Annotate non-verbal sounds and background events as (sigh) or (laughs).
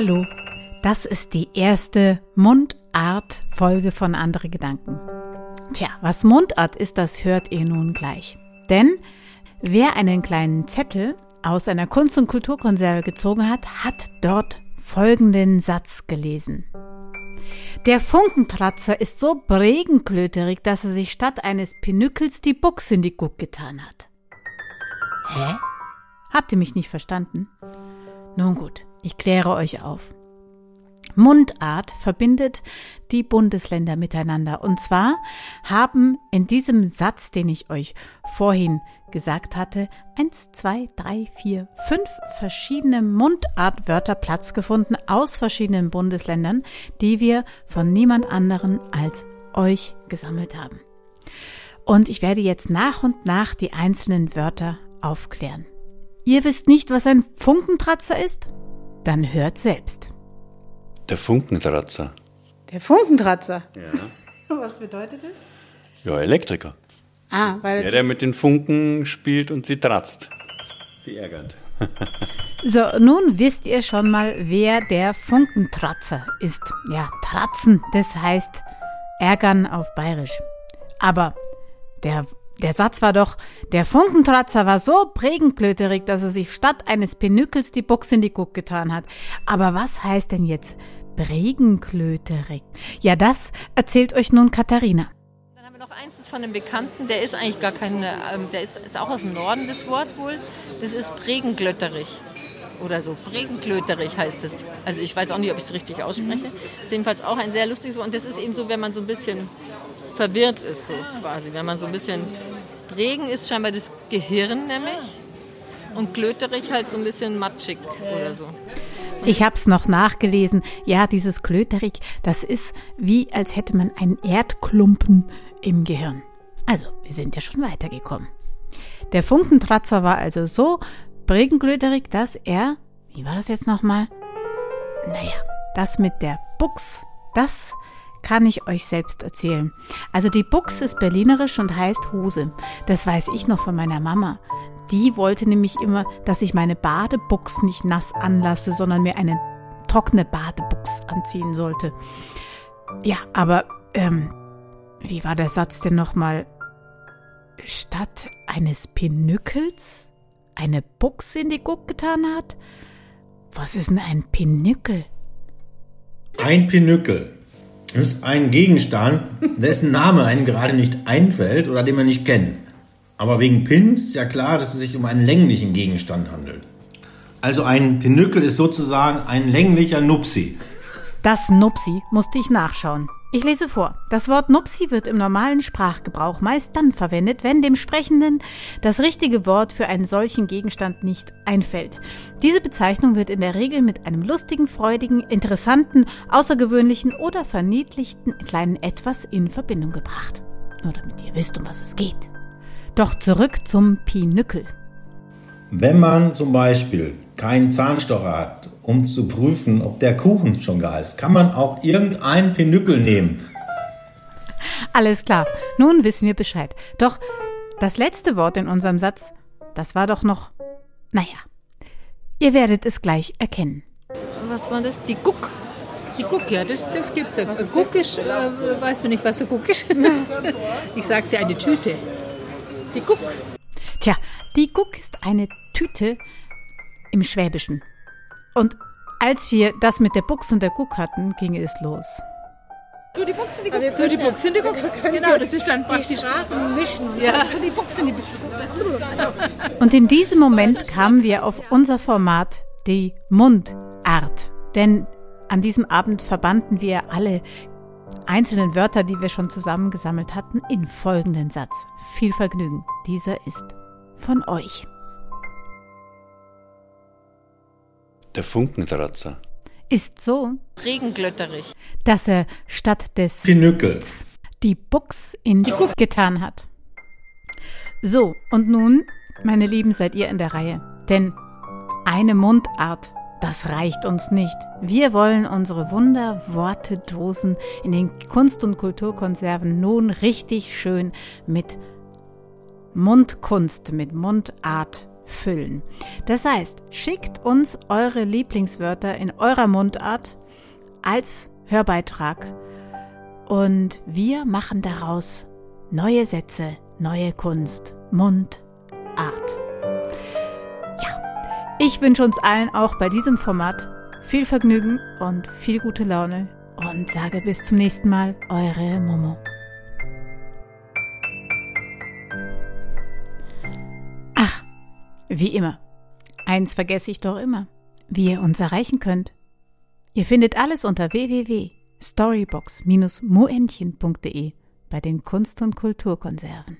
Hallo, das ist die erste Mundart-Folge von Andere Gedanken. Tja, was Mundart ist, das hört ihr nun gleich. Denn wer einen kleinen Zettel aus einer Kunst- und Kulturkonserve gezogen hat, hat dort folgenden Satz gelesen. Der Funkentratzer ist so bregenklöterig, dass er sich statt eines Pinückels die Buchs in die Guck getan hat. Hä? Habt ihr mich nicht verstanden? Nun gut, ich kläre euch auf. Mundart verbindet die Bundesländer miteinander. Und zwar haben in diesem Satz, den ich euch vorhin gesagt hatte, eins, zwei, drei, vier, fünf verschiedene Mundartwörter Platz gefunden aus verschiedenen Bundesländern, die wir von niemand anderen als euch gesammelt haben. Und ich werde jetzt nach und nach die einzelnen Wörter aufklären. Ihr wisst nicht, was ein Funkentratzer ist? Dann hört selbst. Der Funkentratzer. Der Funkentratzer? Ja. (laughs) Was bedeutet das? Ja, Elektriker. Ah, weil. Der, der mit den Funken spielt und sie tratzt. Sie ärgert. (laughs) So, nun wisst ihr schon mal, wer der Funkentratzer ist. Ja, tratzen, das heißt ärgern auf Bayerisch. Aber der, der Satz war doch, der Funkentratzer war so prägenklöterig, dass er sich statt eines Penückels die Box in die Guck getan hat. Aber was heißt denn jetzt Bregenklöterig? Ja, das erzählt euch nun Katharina. Dann haben wir noch eins von einem Bekannten, der ist eigentlich gar kein, ähm, der ist, ist auch aus dem Norden, das Wort wohl. Das ist Bregenglötterig oder so. Bregenklöterig heißt es. Also ich weiß auch nicht, ob ich es richtig ausspreche. Das ist jedenfalls auch ein sehr lustiges Wort. Und das ist eben so, wenn man so ein bisschen verwirrt ist, so quasi. Wenn man so ein bisschen. Bregen ist scheinbar das Gehirn nämlich. Und klöterig halt so ein bisschen matschig oder so. Ich habe es noch nachgelesen. Ja, dieses Klöterig, das ist wie, als hätte man einen Erdklumpen im Gehirn. Also, wir sind ja schon weitergekommen. Der Funkentratzer war also so bregenklöterig, dass er, wie war das jetzt nochmal? Naja, das mit der Buchs, das kann ich euch selbst erzählen. Also die Buchs ist berlinerisch und heißt Hose. Das weiß ich noch von meiner Mama. Die wollte nämlich immer, dass ich meine Badebuchs nicht nass anlasse, sondern mir eine trockene Badebuchs anziehen sollte. Ja, aber ähm, wie war der Satz denn nochmal? Statt eines Pinückels eine Buchs in die Guck getan hat? Was ist denn ein Pinückel? Ein Pinückel ist ein Gegenstand, dessen Name einem gerade nicht einfällt oder den man nicht kennt. Aber wegen Pin ist ja klar, dass es sich um einen länglichen Gegenstand handelt. Also ein Pinückel ist sozusagen ein länglicher Nupsi. Das Nupsi musste ich nachschauen. Ich lese vor. Das Wort Nupsi wird im normalen Sprachgebrauch meist dann verwendet, wenn dem Sprechenden das richtige Wort für einen solchen Gegenstand nicht einfällt. Diese Bezeichnung wird in der Regel mit einem lustigen, freudigen, interessanten, außergewöhnlichen oder verniedlichten kleinen Etwas in Verbindung gebracht. Nur damit ihr wisst, um was es geht. Doch zurück zum Pinückel. Wenn man zum Beispiel keinen Zahnstocher hat, um zu prüfen, ob der Kuchen schon gar ist, kann man auch irgendeinen Pinückel nehmen. Alles klar, nun wissen wir Bescheid. Doch das letzte Wort in unserem Satz, das war doch noch, naja, ihr werdet es gleich erkennen. Was war das? Die Guck. Die Guck, ja, das, das gibt's ja. Guck ist, äh, weißt du nicht, was ein Guck ist? ich sag's dir, eine Tüte. Die Guck. Tja, die Guck ist eine Tüte im Schwäbischen. Und als wir das mit der Buchs und der Guck hatten, ging es los. Du die Buchse, die Guck. Du die Buchse, die Guck. Genau, das ist dann praktisch. mischen. Ja. Du die Buchse, die Guck. Und in diesem Moment kamen wir auf unser Format, die Mundart. Denn an diesem Abend verbanden wir alle einzelnen Wörter, die wir schon zusammengesammelt hatten, in folgenden Satz. Viel Vergnügen. Dieser ist von euch. Der Funkentratzer. Ist so, Regenglötterig. dass er statt des Pinückel. die Buchs in die Guck getan hat. So, und nun, meine Lieben, seid ihr in der Reihe. Denn eine Mundart, das reicht uns nicht. Wir wollen unsere Wunderworte-Dosen in den Kunst- und Kulturkonserven nun richtig schön mit Mundkunst, mit Mundart füllen. Das heißt, schickt uns eure Lieblingswörter in eurer Mundart als Hörbeitrag und wir machen daraus neue Sätze, neue Kunst, Mundart. Ja, ich wünsche uns allen auch bei diesem Format viel Vergnügen und viel gute Laune und sage bis zum nächsten Mal, eure Momo. Wie immer. Eins vergesse ich doch immer, wie ihr uns erreichen könnt. Ihr findet alles unter www.storybox-moentchen.de bei den Kunst- und Kulturkonserven.